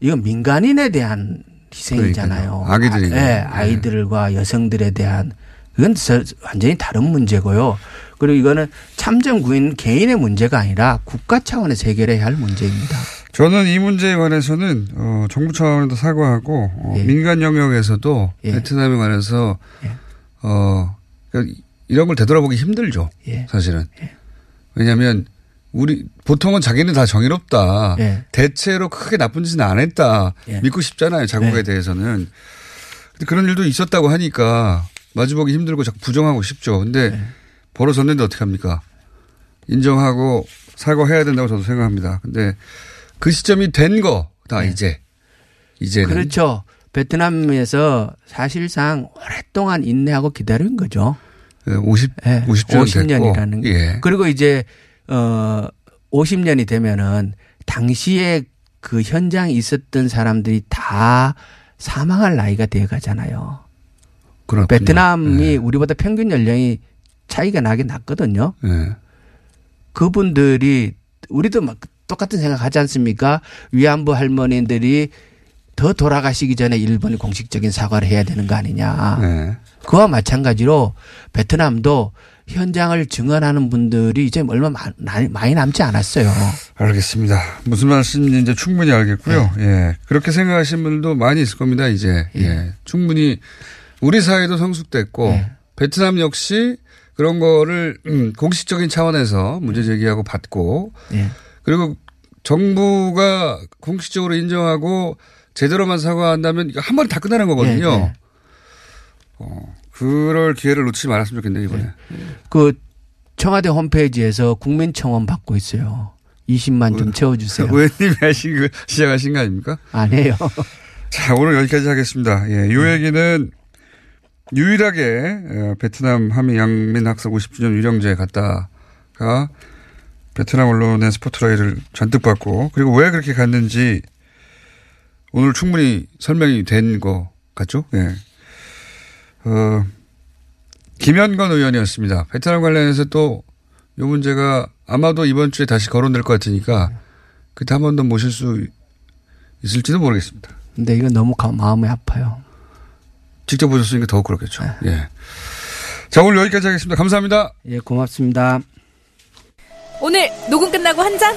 이건 민간인에 대한 희생이잖아요. 아기들이네. 아, 네, 아이들과 여성들에 대한 그건 저- 완전히 다른 문제고요. 그리고 이거는 참전구인 개인의 문제가 아니라 국가 차원에서 해결해야 할 문제입니다. 저는 이 문제에 관해서는 어, 정부 차원에도 사과하고 어, 예. 민간 영역에서도 예. 베트남에 관해서 예. 어 그러니까 이런 걸 되돌아보기 힘들죠. 예. 사실은 왜냐하면 우리 보통은 자기는 다 정의롭다. 예. 대체로 크게 나쁜 짓은 안 했다. 예. 믿고 싶잖아요. 자국에 예. 대해서는. 근데 그런 일도 있었다고 하니까 마주보기 힘들고 자꾸 부정하고 싶죠. 근데 예. 벌어졌는데 어떻게 합니까? 인정하고 사과해야 된다고 저도 생각합니다. 근데 그 시점이 된 거다 이제. 이제는. 네. 그렇죠. 베트남에서 사실상 오랫동안 인내하고 기다린 거죠. 50, 예, 50년 50년이라는 됐고. 예. 그리고 이제 어 50년이 되면은 당시에 그 현장에 있었던 사람들이 다 사망할 나이가 되어 가잖아요. 그렇군요. 베트남이 예. 우리보다 평균 연령이 차이가 나긴 났거든요. 예. 그분들이 우리도 막 똑같은 생각하지 않습니까? 위안부 할머니들이 더 돌아가시기 전에 일본이 공식적인 사과를 해야 되는 거 아니냐. 예. 그와 마찬가지로 베트남도 현장을 증언하는 분들이 이제 얼마 많이 남지 않았어요. 알겠습니다. 무슨 말씀인지 이제 충분히 알겠고요. 네. 예. 그렇게 생각하시는 분들도 많이 있을 겁니다, 이제. 예. 충분히 우리 사회도 성숙됐고 네. 베트남 역시 그런 거를 음, 공식적인 차원에서 문제 제기하고 받고 예. 그리고 정부가 공식적으로 인정하고 제대로만 사과한다면 한 번에 다 끝나는 거거든요. 어, 그럴 기회를 놓치지 말았으면 좋겠네요, 이번에. 그 청와대 홈페이지에서 국민청원 받고 있어요. 20만 좀 채워주세요. 의원님이 하신 그 시작하신 거 아닙니까? 아니에요. 자, 오늘 여기까지 하겠습니다. 예, 이 얘기는 유일하게 어, 베트남 함의 양민 학살 50주년 유령제 갔다가 베트남 언론의 스포트라이트를 잔뜩 받고 그리고 왜 그렇게 갔는지 오늘 충분히 설명이 된것 같죠? 예. 어, 김현건 의원이었습니다. 베트남 관련해서 또 이 문제가 아마도 이번 주에 다시 거론될 것 같으니까 그때 한 번 더 모실 수 있을지도 모르겠습니다. 근데 이거 너무 가- 마음이 아파요. 직접 보셨으니까 더욱 그렇겠죠. 예. 자, 오늘 여기까지 하겠습니다. 감사합니다. 예, 고맙습니다. 오늘 녹음 끝나고 한 잔?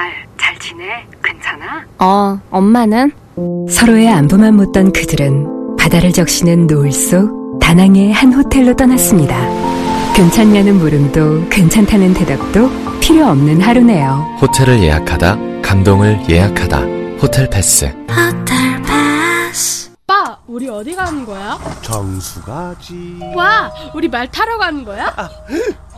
딸, 잘 지내? 괜찮아? 어, 엄마는? 서로의 안부만 묻던 그들은 바다를 적시는 노을 속 다낭의 한 호텔로 떠났습니다. 괜찮냐는 물음도 괜찮다는 대답도 필요 없는 하루네요. 호텔을 예약하다, 감동을 예약하다. 호텔 패스. 호텔 우리 어디 가는 거야? 정수 가지. 와, 우리 말 타러 가는 거야?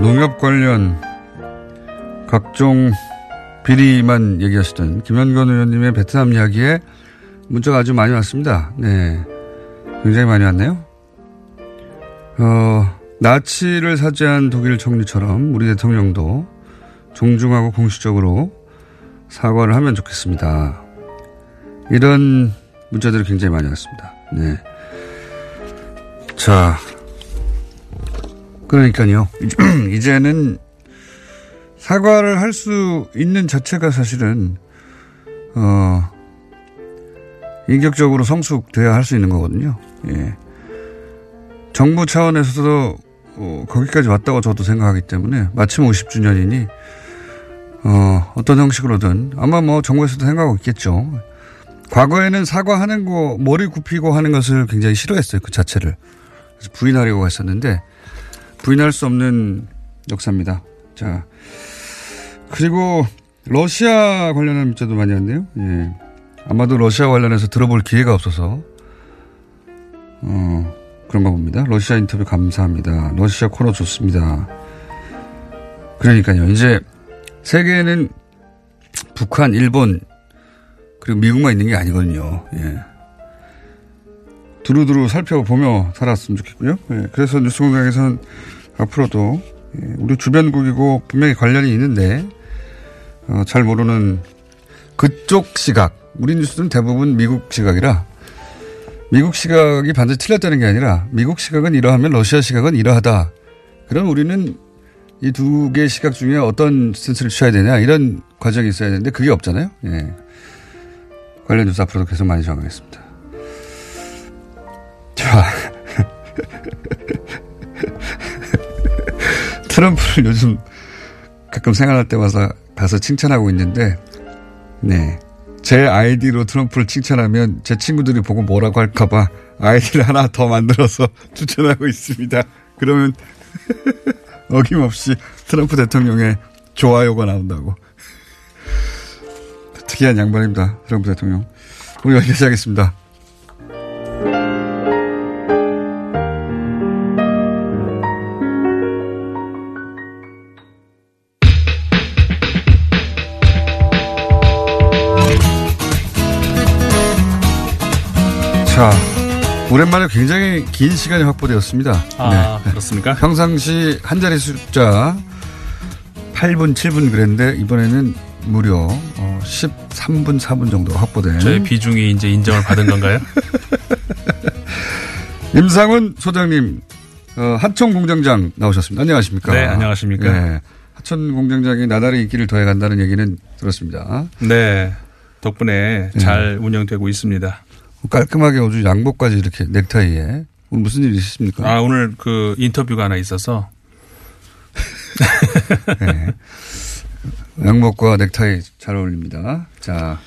농협 관련 각종 비리만 얘기하시던 김현건 의원님의 베트남 이야기에 문자가 아주 많이 왔습니다. 네. 굉장히 많이 왔네요. 어, 나치를 사죄한 독일 총리처럼 우리 대통령도 존중하고 공식적으로 사과를 하면 좋겠습니다. 이런 문자들이 굉장히 많이 왔습니다. 네. 자, 그러니까요. 이제는 사과를 할 수 있는 자체가 사실은 어 인격적으로 성숙돼야 할 수 있는 거거든요. 예. 정부 차원에서도 어, 거기까지 왔다고 저도 생각하기 때문에 마침 50주년이니 어, 어떤 형식으로든 아마 뭐 정부에서도 생각하고 있겠죠. 과거에는 사과하는 거 머리 굽히고 하는 것을 굉장히 싫어했어요. 그 자체를. 그래서 부인하려고 했었는데 부인할 수 없는 역사입니다. 자, 그리고 러시아 관련한 문자도 많이 왔네요. 예. 아마도 러시아 관련해서 들어볼 기회가 없어서 어, 그런가 봅니다. 러시아 인터뷰 감사합니다. 러시아 코너 좋습니다. 그러니까요. 이제 세계에는 북한, 일본 그리고 미국만 있는 게 아니거든요. 예. 두루두루 살펴보며 살았으면 좋겠고요. 예. 그래서 뉴스공장에서는 앞으로도 예. 우리 주변국이고 분명히 관련이 있는데 어, 잘 모르는 그쪽 시각 우리 뉴스는 대부분 미국 시각이라 미국 시각이 반드시 틀렸다는 게 아니라 미국 시각은 이러하면 러시아 시각은 이러하다. 그럼 우리는 이 두 개의 시각 중에 어떤 스탠스를 취해야 되냐 이런 과정이 있어야 되는데 그게 없잖아요. 예. 관련 뉴스 앞으로도 계속 많이 정하겠습니다. 자. 트럼프를 요즘 가끔 생각할 때 와서 가서 칭찬하고 있는데, 네. 제 아이디로 트럼프를 칭찬하면 제 친구들이 보고 뭐라고 할까봐 아이디를 하나 더 만들어서 추천하고 있습니다. 그러면 어김없이 트럼프 대통령의 좋아요가 나온다고. 특이한 양반입니다. 트럼프 대통령. 오늘 여기까지 하겠습니다. 자, 오랜만에 굉장히 긴 시간이 확보되었습니다. 아, 그렇습니까? 평상시 한 자리 숫자 8분, 7분 그랬는데 이번에는 무려 어, 13분, 4분 정도 확보된 저의 비중이 이제 인정을 받은 건가요? 임상훈 소장님, 어, 하천 공장장 나오셨습니다. 안녕하십니까? 네, 안녕하십니까? 네. 하천 공장장이 나날이 인기를 더해 간다는 얘기는 들었습니다. 네. 덕분에 잘 운영되고 있습니다. 깔끔하게 아주 양복까지 이렇게 넥타이에 오늘 무슨 일 있으십니까? 아, 오늘 그 인터뷰가 하나 있어서. 네. 양복과 넥타이 잘 어울립니다. 자.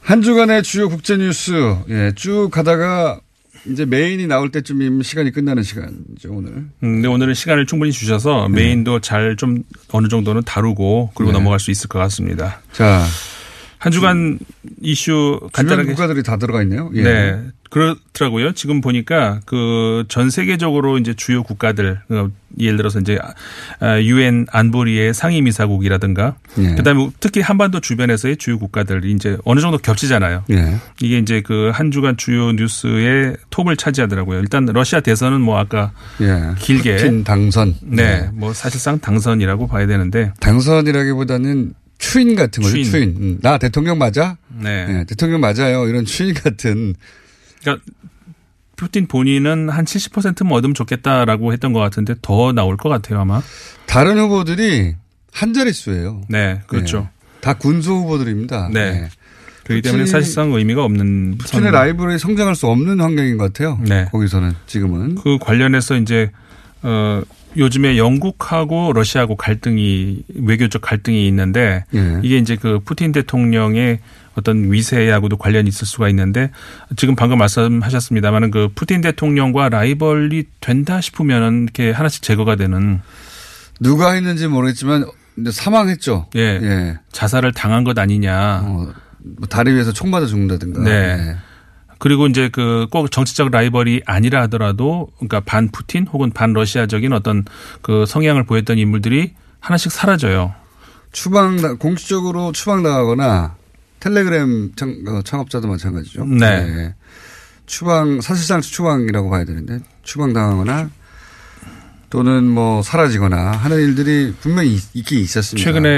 한 주간의 주요 국제 뉴스, 예, 쭉 가다가 이제 메인이 나올 때쯤이면 시간이 끝나는 시간이죠, 오늘. 음, 근데 오늘은 시간을 충분히 주셔서 메인도 잘좀 어느 정도는 다루고 그리고 네. 넘어갈 수 있을 것 같습니다. 자. 한 주간 이슈 주변 간단하게. 국가들이 다 들어가 있네요. 예. 네. 그렇더라고요. 지금 보니까 그 전 세계적으로 이제 주요 국가들, 어, 예를 들어서 이제 유엔 안보리의 상임이사국이라든가 예. 그다음에 특히 한반도 주변에서의 주요 국가들이 이제 어느 정도 겹치잖아요. 예. 이게 이제 그 한 주간 주요 뉴스의 톱을 차지하더라고요. 일단 러시아 대선은 뭐 아까 예. 길게 당선. 네, 뭐 사실상 당선이라고 봐야 되는데 당선이라기보다는 추인 같은 거죠. 추인. 추인. 음, 나 대통령 맞아? 네. 네, 대통령 맞아요. 이런 추인 같은. 그러니까 푸틴 본인은 한 70%면 얻으면 좋겠다라고 했던 것 같은데 더 나올 것 같아요 아마. 다른 후보들이 한 자릿수예요. 네, 그렇죠. 다 군소 후보들입니다. 네. 그렇기 때문에 사실상 의미가 없는 푸틴의. 라이벌이 성장할 수 없는 환경인 것 같아요. 네. 거기서는 지금은. 그 관련해서 이제 어 요즘에 영국하고 러시아하고 갈등이 외교적 갈등이 있는데 예. 이게 이제 그 푸틴 대통령의 어떤 위세하고도 관련이 있을 수가 있는데 지금 방금 말씀하셨습니다만은 그 푸틴 대통령과 라이벌이 된다 싶으면은 이렇게 하나씩 제거가 되는 누가 했는지 모르겠지만 사망했죠. 예, 자살을 당한 것 아니냐. 뭐 다리 위에서 총 맞아 죽는다든가. 네. 그리고 이제 그 꼭 정치적 라이벌이 아니라 하더라도 그러니까 반 푸틴 혹은 반 러시아적인 어떤 그 성향을 보였던 인물들이 하나씩 사라져요. 추방 공식적으로 추방당하거나 텔레그램 창, 어, 창업자도 마찬가지죠. 네. 추방 사실상 추방이라고 봐야 되는데 추방당하거나 또는 뭐 사라지거나 하는 일들이 분명히 있- 있긴 있었습니다. 최근에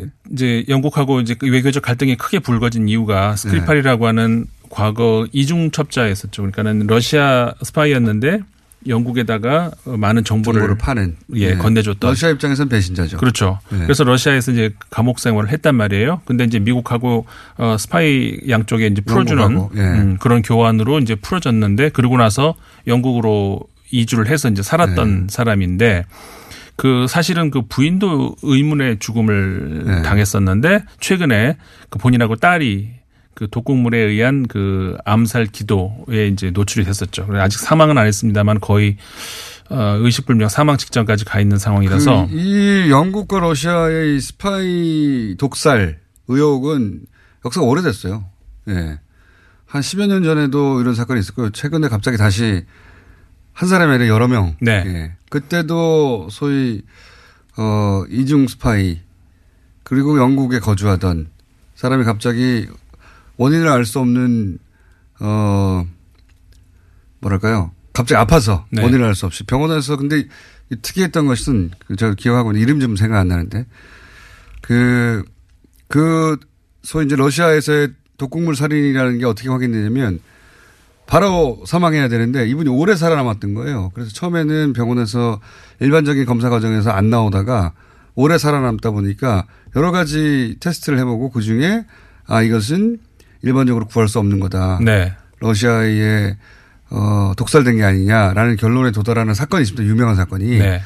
네. 이제 영국하고 이제 그 외교적 갈등이 크게 불거진 이유가 스크리팔이라고 하는 과거 이중 첩자였었죠. 그러니까는 러시아 스파이였는데 영국에다가 많은 정보를, 정보를 파는 예 네. 건네줬던 러시아 입장에서는 배신자죠. 그렇죠. 네. 그래서 러시아에서 이제 감옥 생활을 했단 말이에요. 근데 이제 미국하고 어 스파이 양쪽에 이제 풀어주는 영국하고, 예. 음, 그런 교환으로 이제 풀어졌는데 그러고 나서 영국으로 이주를 해서 이제 살았던 네. 사람인데 그 사실은 그 부인도 의문의 죽음을 네. 당했었는데 최근에 그 본인하고 딸이 그 독극물에 의한 그 암살 기도에 이제 노출이 됐었죠. 아직 사망은 안 했습니다만 거의 어 의식불명 사망 직전까지 가 있는 상황이라서 그 이 영국과 러시아의 이 스파이 독살 의혹은 역사가 오래됐어요. 예. 한 10여 년 전에도 이런 사건이 있었고요. 최근에 갑자기 다시 한 사람이 아니라 여러 명. 네. 예. 그때도 소위 어 이중 스파이 그리고 영국에 거주하던 사람이 갑자기 원인을 알 수 없는 어 뭐랄까요? 갑자기 아파서 네. 원인을 알 수 없이 병원에서 근데 이 특이했던 것은 그 제가 기억하고 있는 이름 좀 생각 안 나는데 그, 그 소위 이제 러시아에서의 독극물 살인이라는 게 어떻게 확인되냐면 바로 사망해야 되는데 이분이 오래 살아남았던 거예요. 그래서 처음에는 병원에서 일반적인 검사 과정에서 안 나오다가 오래 살아남다 보니까 여러 가지 테스트를 해보고 그 중에 아 이것은 일반적으로 구할 수 없는 거다. 네. 러시아에 어, 독살된 게 아니냐라는 결론에 도달하는 사건이 있습니다. 유명한 사건이. 네.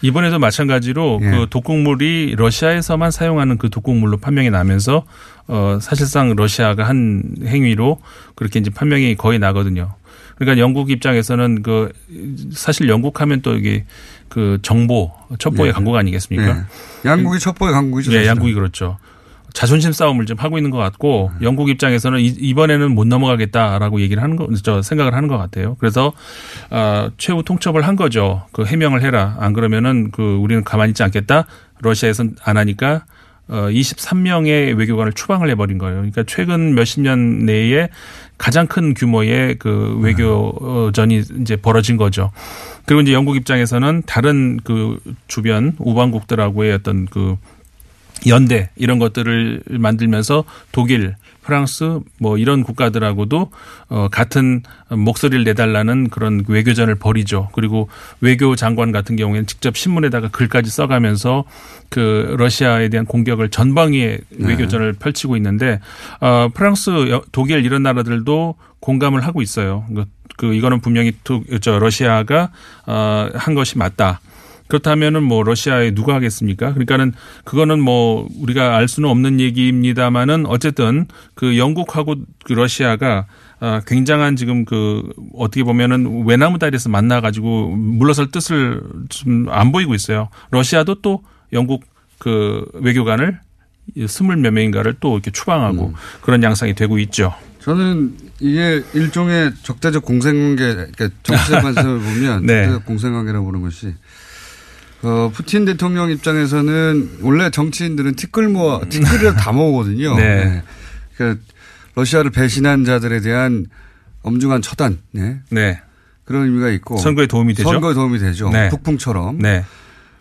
이번에도 마찬가지로 예. 그 독극물이 러시아에서만 사용하는 그 독극물로 판명이 나면서 어 사실상 러시아가 한 행위로 그렇게 이제 판명이 거의 나거든요. 그러니까 영국 입장에서는 그 사실 영국 하면 또 이게 그 정보 첩보의 예. 강국 아니겠습니까? 예. 양국이 첩보의 강국이죠. 예. 양국이 그렇죠. 자존심 싸움을 좀 하고 있는 것 같고 네. 영국 입장에서는 이- 이번에는 못 넘어가겠다라고 얘기를 하는 거, 저 생각을 하는 것 같아요. 그래서 어, 최후 통첩을 한 거죠. 그 해명을 해라. 안 그러면은 그 우리는 가만히 있지 않겠다. 러시아에서는 안 하니까 어 23명의 외교관을 추방을 해버린 거예요. 그러니까 최근 몇십 년 내에 가장 큰 규모의 그 외교전이 이제 벌어진 거죠. 그리고 이제 영국 입장에서는 다른 그 주변 우방국들하고의 어떤 그 연대 이런 것들을 만들면서 독일, 프랑스 뭐 이런 국가들하고도 어 같은 목소리를 내달라는 그런 외교전을 벌이죠. 그리고 외교 장관 같은 경우에는 직접 신문에다가 글까지 써가면서 그 러시아에 대한 공격을 전방위에 외교전을 펼치고 있는데 어 프랑스, 여- 독일 이런 나라들도 공감을 하고 있어요. 그, 그 이거는 분명히 저 러시아가 어한 것이 맞다. 그렇다면은 뭐 러시아에 누가 하겠습니까? 그러니까는 그거는 뭐 우리가 알 수는 없는 얘기입니다만은 어쨌든 그 영국하고 그 러시아가 아, 굉장한 지금 그 어떻게 보면은 외나무 다리에서 만나가지고 물러설 뜻을 좀 안 보이고 있어요. 러시아도 또 영국 그 외교관을 스물 몇 명인가를 또 이렇게 추방하고 그런 양상이 되고 있죠. 저는 이게 일종의 적대적 공생관계, 그러니까 정치적 관점을 보면 네. 적대적 공생관계라고 보는 것이 어, 푸틴 대통령 입장에서는 원래 정치인들은 티끌 모아, 티끌을 다 모으거든요. 네. 그러니까 러시아를 배신한 자들에 대한 엄중한 처단, 네. 네. 그런 의미가 있고. 선거에 도움이 되죠. 선거에 도움이 되죠. 네. 북풍처럼. 네.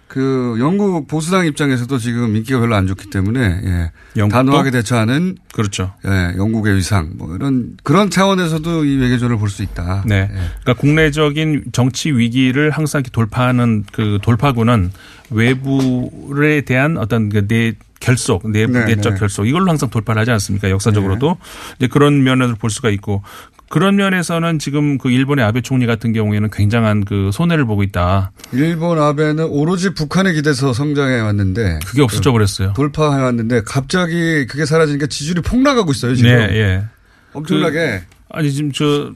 그 영국 보수당 입장에서도 지금 인기가 별로 안 좋기 때문에 예. 영국도? 단호하게 대처하는 그렇죠. 예, 영국의 위상 뭐 이런 그런 차원에서도 이 외교전을 볼 수 있다. 네. 그러니까 국내적인 정치 위기를 항상 이렇게 돌파하는 그 돌파구는 외부에 대한 어떤 그내 결속, 내, 네, 내적 네. 결속 이걸로 항상 돌파를 하지 않습니까? 역사적으로도 이제 그런 면에서 볼 수가 있고 그런 면에서는 지금 그 일본의 아베 총리 같은 경우에는 굉장한 그 손해를 보고 있다. 일본 아베는 오로지 북한에 기대서 성장해 왔는데 그게 없어져 버렸어요. 돌파해 왔는데 갑자기 그게 사라지니까 지지율이 폭락하고 있어요 지금. 네, 예. 엄청나게. 그, 아니 지금 저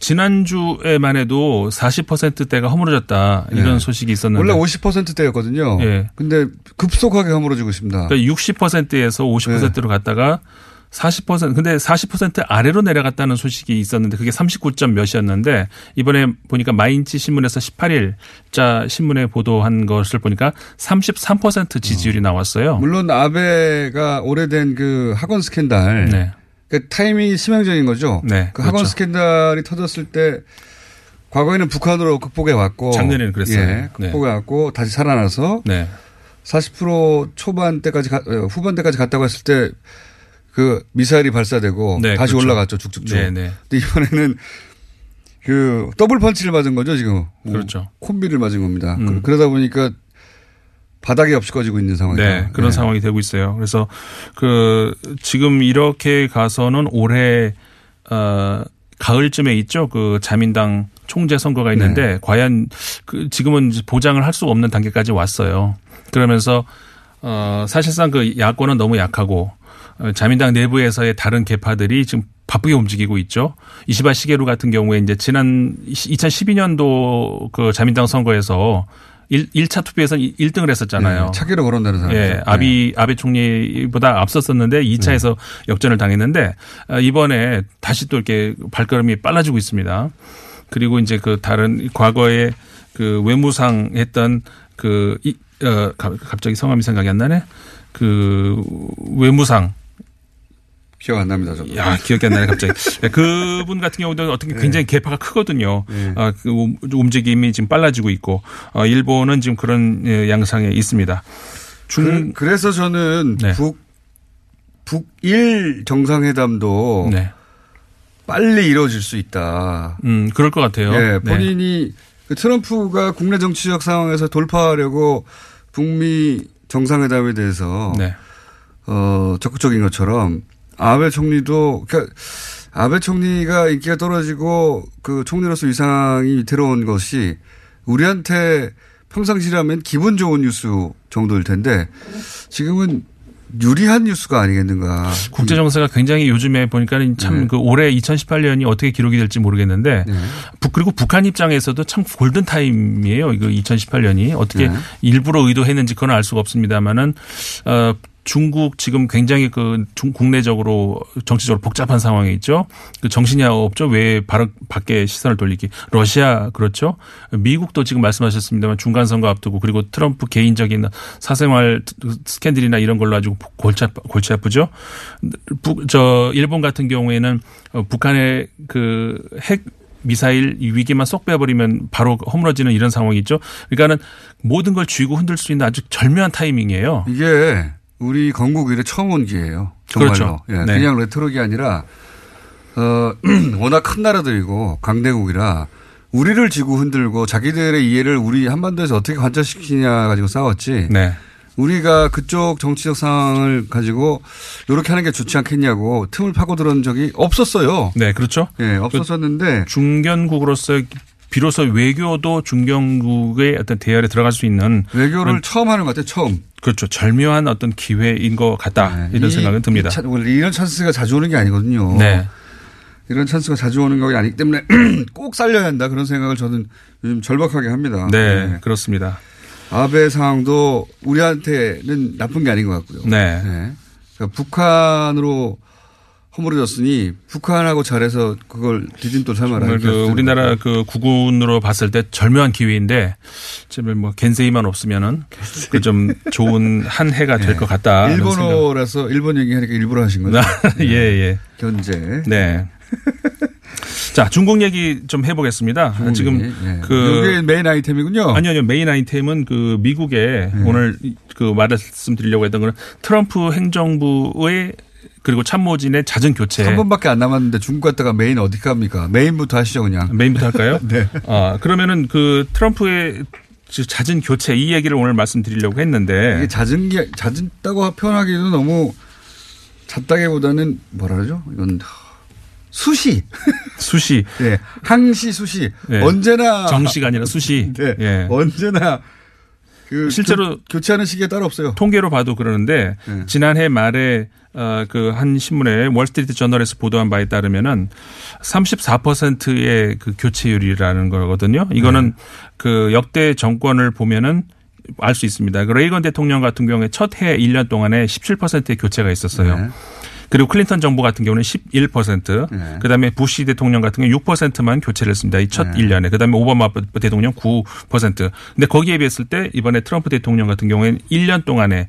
지난주에만 해도 40%대가 허물어졌다 이런 네. 소식이 있었는데 원래 50%대였거든요. 예. 근데 급속하게 허물어지고 있습니다. 그러니까 60%에서 50%로 갔다가 40% 근데 40% 아래로 내려갔다는 소식이 있었는데 그게 39점 몇이었는데 이번에 보니까 마인치 신문에서 18일자 신문에 보도한 것을 보니까 33% 지지율이 나왔어요. 물론 아베가 오래된 그 학원 스캔들. 네. 그 타이밍이 치명적인 거죠. 네, 그 학원 그렇죠. 스캔들이 터졌을 때 과거에는 북한으로 극복해 왔고 작년에는 그랬어요. 예, 극복해 왔고 다시 살아나서 네. 40% 초반대까지 가- 어, 후반대까지 갔다고 했을 때 그 미사일이 발사되고 네, 다시 그렇죠. 올라갔죠 쭉쭉쭉. 네, 네. 근데 이번에는 그 더블 펀치를 맞은 거죠 지금. 그렇죠. 음. 콤비를 맞은 겁니다. 그- 그러다 보니까 바닥이 없이 꺼지고 있는 상황이다. 네, 그런 상황이 되고 있어요. 그래서 그 지금 이렇게 가서는 올해 어 가을쯤에 있죠. 그 자민당 총재 선거가 있는데 네. 과연 그 지금은 보장을 할 수 없는 단계까지 왔어요. 그러면서 어 사실상 그 야권은 너무 약하고 어, 자민당 내부에서의 다른 계파들이 지금 바쁘게 움직이고 있죠. 이시바 시게루 같은 경우에 이제 지난 2012년도 그 자민당 선거에서 1, 1차 투표에서 1등을 했었잖아요. 네, 차기로 거론되는 사람. 예, 아비 아베 총리보다 앞섰었는데 2차에서 역전을 당했는데 어, 이번에 다시 또 이렇게 발걸음이 빨라지고 있습니다. 그리고 이제 그 다른 과거에 그 외무상 했던 그 이, 어, 가- 갑자기 성함이 생각이 안 나네. 그 외무상 기억 안 납니다. 저도. 야, 기억이 안 나네, 갑자기. 네, 그분 같은 경우도 어떻게 굉장히 개파가 크거든요. 어, 그 움- 움직임이 지금 빨라지고 있고, 어, 일본은 지금 그런 예, 양상에 있습니다. 중, 그, 래서 저는 네. 북 북일 정상회담도 네. 빨리 이루어질 수 있다. 음, 그럴 것 같아요. 예, 네. 본인이 그 트럼프가 국내 정치적 상황에서 돌파하려고 북미 정상회담에 대해서 네. 어, 적극적인 것처럼 아베 총리도 그러니까 아베 총리가 인기가 떨어지고 그 총리로서 위상이 위태로운 것이 우리한테 평상시라면 기분 좋은 뉴스 정도일 텐데 지금은 유리한 뉴스가 아니겠는가. 국제 정세가 굉장히 요즘에 보니까 참 네. 그 올해 2018년이 어떻게 기록이 될지 모르겠는데 북 그리고 북한 입장에서도 참 골든 타임이에요. 이거 2018년이 어떻게 네. 일부러 의도했는지 그건 알 수가 없습니다만은 어 중국 지금 굉장히 그 중, 국내적으로 정치적으로 복잡한 상황에 있죠. 그 정신이 없죠. 왜 바로 밖에 시선을 돌리기. 러시아 그렇죠. 미국도 지금 말씀하셨습니다만 중간 선거 앞두고 그리고 트럼프 개인적인 사생활 스캔들이나 이런 걸로 아주 골치, 아프- 골치 아프죠. 북, 저 일본 같은 경우에는 어, 북한의 그 핵 미사일 이 위기만 쏙 빼버리면 바로 허물어지는 이런 상황이 있죠. 그러니까는 모든 걸 쥐고 흔들 수 있는 아주 절묘한 타이밍이에요. 이게 우리 건국 이래 처음 온 기회예요. 정말로. 그렇죠. 예, 네. 그냥 레토릭이 아니라 어, 워낙 큰 나라들이고 강대국이라 우리를 지고 흔들고 자기들의 이해를 우리 한반도에서 어떻게 관철시키냐 가지고 싸웠지. 네. 우리가 그쪽 정치적 상황을 가지고 이렇게 하는 게 좋지 않겠냐고 틈을 파고들은 적이 없었어요. 네, 그렇죠. 예, 없었었는데 중견국으로서 비로소 외교도 중견국의 어떤 대열에 들어갈 수 있는 외교를 처음 하는 것 같아요. 처음. 그렇죠. 절묘한 어떤 기회인 것 같다. 이런 이- 생각은 듭니다. 이 차- 원래 이런 찬스가 자주 오는 게 아니거든요. 네. 이런 찬스가 자주 오는 게 아니기 때문에 꼭 살려야 한다 그런 생각을 저는 요즘 절박하게 합니다. 네, 그렇습니다. 아베 상황도 우리한테는 나쁜 게 아닌 것 같고요. 네. 그러니까 북한으로 허물어졌으니 북한하고 잘해서 그걸 디딤돌 삼아라. 그 우리나라 그 국운으로 봤을 때 절묘한 기회인데 정말 뭐 겐세이만 없으면은 그좀 좋은 한 해가 될 것 같다. 일본어라서 일본 얘기하니까 일부러 하신 거죠? 예, 예. 견제. 네. 자, 중국 얘기 좀 해보겠습니다. 중국 지금 예. 그 이게 메인 아이템이군요. 아니요, 아니요. 메인 아이템은 그 미국의 오늘 그 말씀드리려고 했던 거는 트럼프 행정부의 그리고 참모진의 잦은 교체. 한 번밖에 안 남았는데 중국 갔다가 메인 어디 갑니까? 메인부터 하시죠 그냥. 메인부터 할까요? 네. 아, 그러면은 그 트럼프의 잦은 교체 이 얘기를 오늘 말씀드리려고 했는데 이게 잦은 게 잦다고 표현하기도 너무 잦다기보다는 뭐라 그러죠? 이건 수시. 수시. 네. 항시 수시. 네. 언제나 정시가 아니라 수시. 네. 예. 언제나 그 실제로 교, 체하는 시기에 따로 없어요. 통계로 봐도 그러는데 네. 지난해 말에 어, 그한 신문에 월스트리트 저널에서 보도한 바에 따르면은 34%의 그 교체율이라는 거거든요. 이거는 네. 그 역대 정권을 보면은 알 수 있습니다. 그 레이건 대통령 같은 경우에 첫 해 1년 동안에 17%의 교체가 있었어요. 네. 그리고 클린턴 정부 같은 경우는 11%, 네. 그다음에 부시 대통령 같은 경우 6%만 교체를 했습니다. 이첫 네. 1년에. 그다음에 오바마 대통령 9%. 근데 거기에 비했을 때 이번에 트럼프 대통령 같은 경우에는 1년 동안에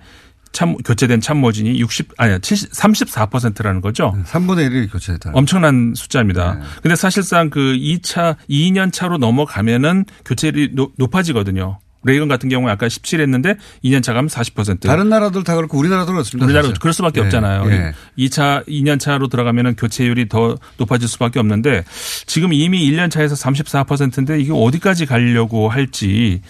참 교체된 참모진이 60 아니야 70 34%라는 거죠. 3분의 1이 교체됐다. 엄청난 숫자입니다. 네. 근데 사실상 그 2차 2년 차로 넘어가면은 교체율이 노- 높아지거든요. 레이건 같은 경우에 아까 17 했는데 2년 차 가면 40%. 다른 나라들 다 그렇고 우리나라도 그렇습니다. 우리나라 사실. 그럴 수밖에 예, 없잖아요. 예. 2차, 2년 차로 들어가면은 교체율이 더 높아질 수밖에 없는데 지금 이미 1년 차에서 34%인데 이게 어디까지 가려고 할지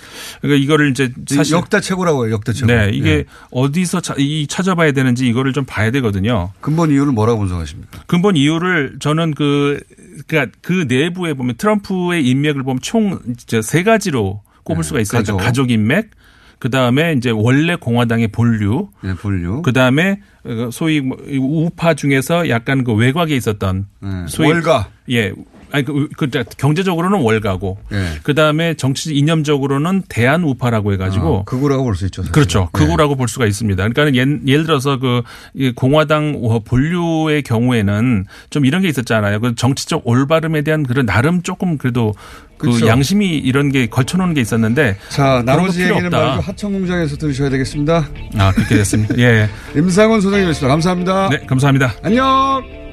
그러니까 이거를 이제 사실 역대 최고라고 해요. 역대 최고. 네, 이게 예. 어디서 차- 이 찾아봐야 되는지 이거를 좀 봐야 되거든요. 근본 이유를 뭐라고 분석하십니까? 근본 이유를 저는 그 그러니까 그 내부에 보면 트럼프의 인맥을 보면 총 세 가지로 꼽을 수가 있어요. 가족. 그러니까 가족 인맥, 그 다음에 이제 원래 공화당의 본류, 네, 본류. 그 다음에 소위 뭐 우파 중에서 약간 그 외곽에 있었던 소위 월가. 예. 아니 그, 그 경제적으로는 월가고 예. 그 다음에 정치 이념적으로는 대한 우파라고 해 가지고 아, 극우라고 볼 수 있죠. 사실. 그렇죠. 예. 극우라고 볼 수가 있습니다. 그러니까 예를, 예를 들어서 그이 공화당 본류의 경우에는 좀 이런 게 있었잖아요. 그 정치적 올바름에 대한 그런 나름 조금 그래도 그 그렇죠. 양심이 이런 게 걸쳐놓은 게 있었는데 자, 나머지 얘기는. 말고 하청 공장에서 들으셔야 되겠습니다. 아 그렇게 됐습니다. 예. 임상원 소장님이었습니다. 감사합니다. 네, 감사합니다. 안녕.